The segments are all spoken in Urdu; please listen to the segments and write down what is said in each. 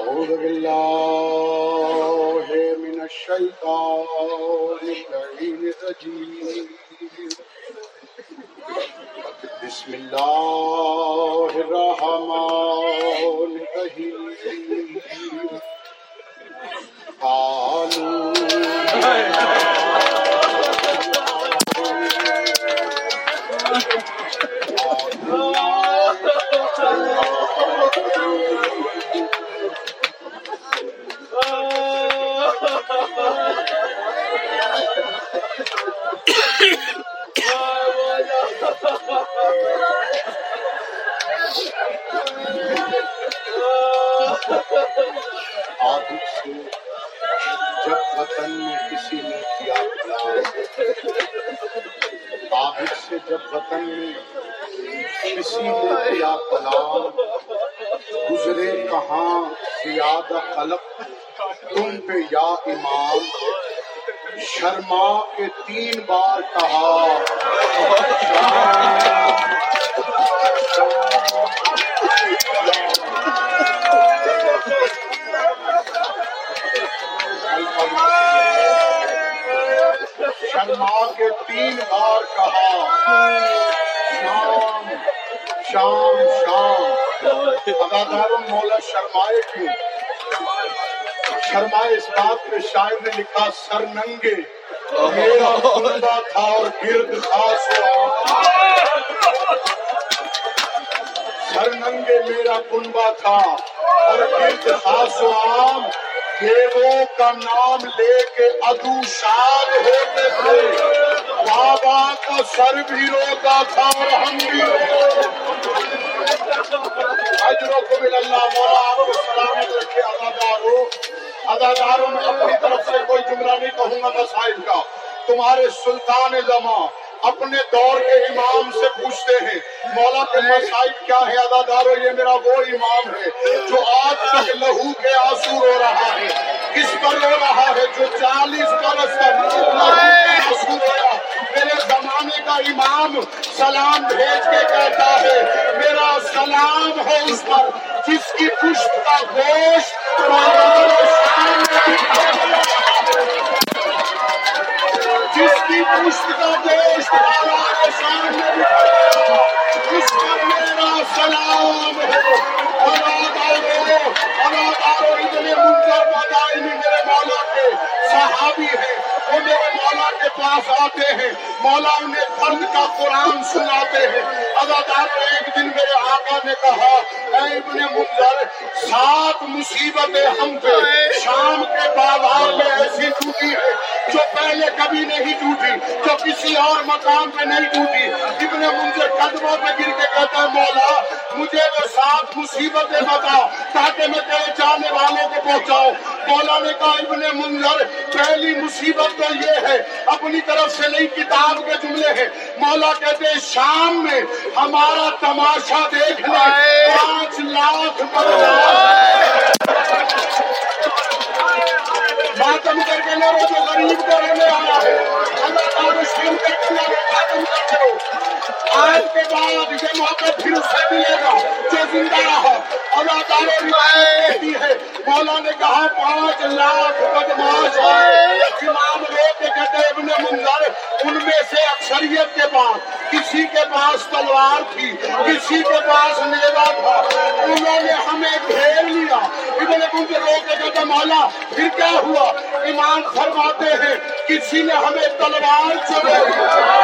أعوذ بالله من الشيطان اللعين الرجيم. بسم الله الرحمن الرحيم. عابد سے جب وطن میں کسی نے کیا پلان عابد سے جب وطن میں کسی نے کیا پلان، گزرے کہاں زیادہ خلق تم پہ یا امام شرما کے تین بار کہا۔ شرما کے تین بار کہا۔ شام شام شام۔ اداکاروں مولا شرمائے کیوں؟ شرمائے اس بات پہ شاعر نے لکھا سر ننگے میرا کنبا تھا اور گرد خاص ہوا سر ننگے میرا کنبا تھا۔ اور گرد خاص و عام دیووں کا نام لے کے ادو شاد ہوتے تھے۔ بابا کا سر بھی روتا تھا اور ہم بھی اجروں کو مل اللہ مولا آپ کو سلامت رکھے اداداروں اداداروں میں اپنی طرف سے کوئی جملہ نہیں کہوں گا مسائل کا تمہارے سلطان زماں اپنے دور کے امام سے پوچھتے ہیں، مولا کے مسائل کیا ہے ادادارو یہ میرا وہ امام ہے جو آج تک لہو کے آنسو رو رہا ہے۔ کس پر رو رہا ہے جو چالیس برس تک آنسو رویا۔ میرے زمانے کا امام سلام بھیج کے کہتا ہے، میرا سلام ہے اس پر۔ جس کی پشت کا گوشت صحابی ہیں وہ میرے مولا کے پاس آتے ہیں۔ مولا انہیں درد کا قرآن سناتے ہیں۔ ادادارو ایک دن میرے آقا نے کہا، اے ابن منظر سات مصیبتیں ہم پہ شام کے بازار میں ایسی ٹوٹی ہے جو پہلے کبھی نہیں ٹوٹی، جو کسی اور مقام پہ نہیں ٹوٹی۔ ابن منظر قدموں پہ گر کے کہتا ہے، مولا مجھے وہ سات مصیبتیں بتا تاکہ میں تیرے جانے والوں کو پہنچاؤں مولا نے کہا ابن منظر پہلی مصیبت تو یہ ہے اپنی طرف سے نئی کتاب کے جملے ہیں۔ مولا کہتے ہیں شام میں ہمارا تماشا دیکھنے پانچ لاکھ بردار ماتم کر کے لو جو غریب کو رہنے آیا ہے۔ اللہ تعالیٰ شام کر کے کے بعد یہ موقع پھر اسے ملے گا جو زندہ رہا اللہ تعالیٰ روایت ہے مولا نے کہا پانچ لاکھ بدماش ہیں ان میں سے اکثریت کے پاس کسی کے پاس تلوار تھی، کسی کے پاس نیزا تھا۔ انہوں نے ہمیں گھیر لیا۔ ابن منظر رو کے کہتے ہیں مولا پھر کیا ہوا؟ ایمان فرماتے ہیں، کسی نے ہمیں تلوار چلائی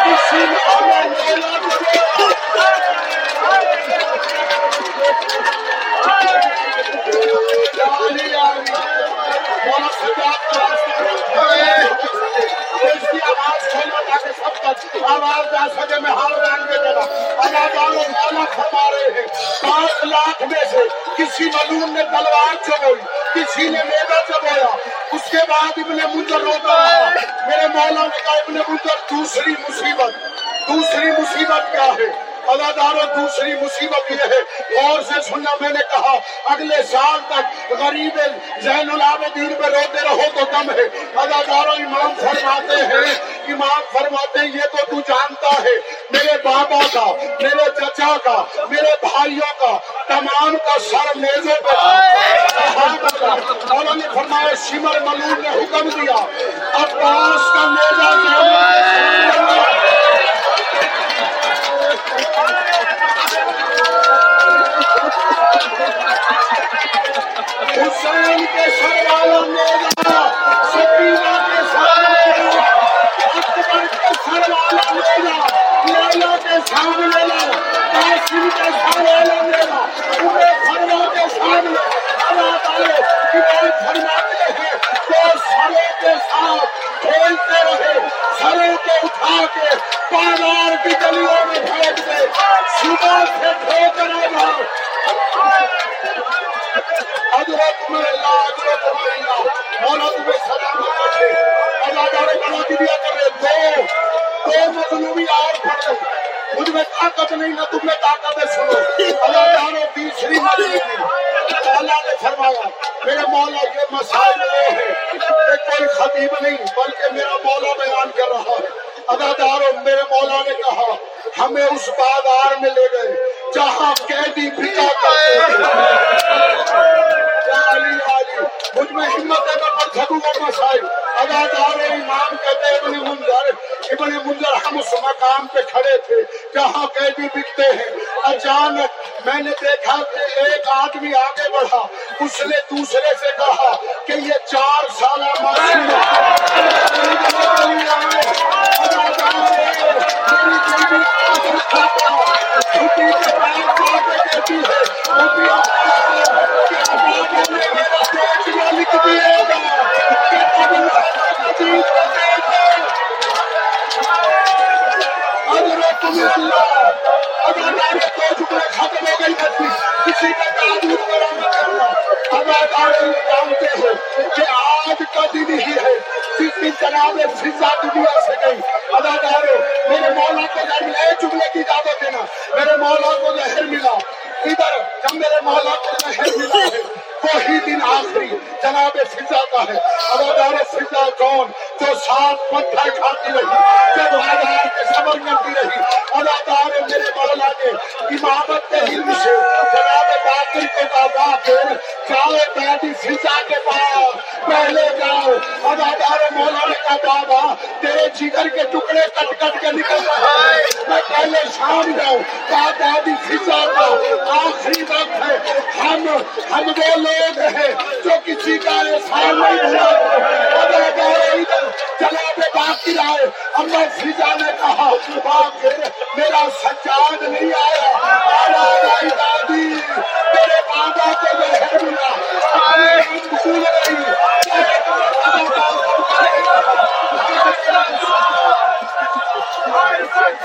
کسی نے ہمیں نیزا چلائی مولا سے بات کا راستہ اس کی آواز کھولنا تاکہ سب تک آواز جا سکے، میں ہار مان کے چلا۔ اداداروں مولا فرما رہے ہیں۔ پانچ لاکھ میں سے کسی ملون نے تلوار چبوئی کسی نے میدا چبویا اس کے بعد ابن منظر روتا رہا۔ میرے مولا نے کہا، ابن منظر دوسری مصیبت۔ دوسری مصیبت کیا ہے؟ اداداروں دوسری مصیبت یہ ہے۔ اور سے سننا میں نے کہا، اگلے سال تک غریب زین العابدین پہ روتے رہو تو کم ہے۔ اداداروں امام فرماتے امام فرماتے ہیں، یہ تو تو جانتا ہے، میرے بابا کا، میرے چچا کا، میرے بھائیوں کا، تمام کا سر نیزے پر اللہ۔ نے فرمایا، شمر ملون نے حکم دیا، عباس کا بولتے رہے سروں کو اٹھا کے بازار کی گلیوں میں پھینک دے صبح سے ٹھوکرے بھر حضرت میں لا حضرت میں لا مولا تمہیں سلام ہونا اللہ تعالیٰ بڑھا دیا کرے دو دو مظلومی اور پڑ مجھ میں طاقت نہیں، نہ تم میں طاقت ہے، سنو۔ اللہ تعالیٰ پیر شریف تو اللہ نے فرمایا، میرے مولا یہ مسائل وہ ہے کہ کوئی خطیب نہیں، بلکہ میرا مولا بیان کر رہا ہے۔ اداداروں میرے مولا نے کہا، ہمیں اس بازار میں لے گئے، جہاں قیدی بھی کرتے علی مجھ میں ہمت ہے، میں پڑھ سکوں گا مسائل۔ ادادار امام کہتے ہیں ابن منظر ابن اس مقام پہ کھڑے تھے، جہاں قیدی بکتے ہیں۔ اچانک میں نے دیکھا کہ ایک آدمی آگے بڑھا۔ اس نے دوسرے سے کہا کہ یہ چار سالہ معصوم ہے۔ جناب فضا دنیا میرے مولا کو زہر ملا ادھر جب ہے وہی دن فضا کون؟ جو سات پتھر کھاتی رہی جب آدھار کے سبب امامت علم سے جناب باطل کو دبا کر جاؤ بیٹی فضا کے پاس پہلے جاؤ۔ ادادار مولانا کا بابا تیرے جگر کے ٹکڑے کٹ کٹ کے نکل رہا ہے۔ میں پہلے شام جاؤں دادی فضا کا آخری وقت ہے۔ ہم ہم وہ لوگ ہیں جو کسی کا احسان نہیں بھولا ادادار ادھر جناب باطل آئے۔ اما فضا نے کہا باپ سجاد نہیں آیا۔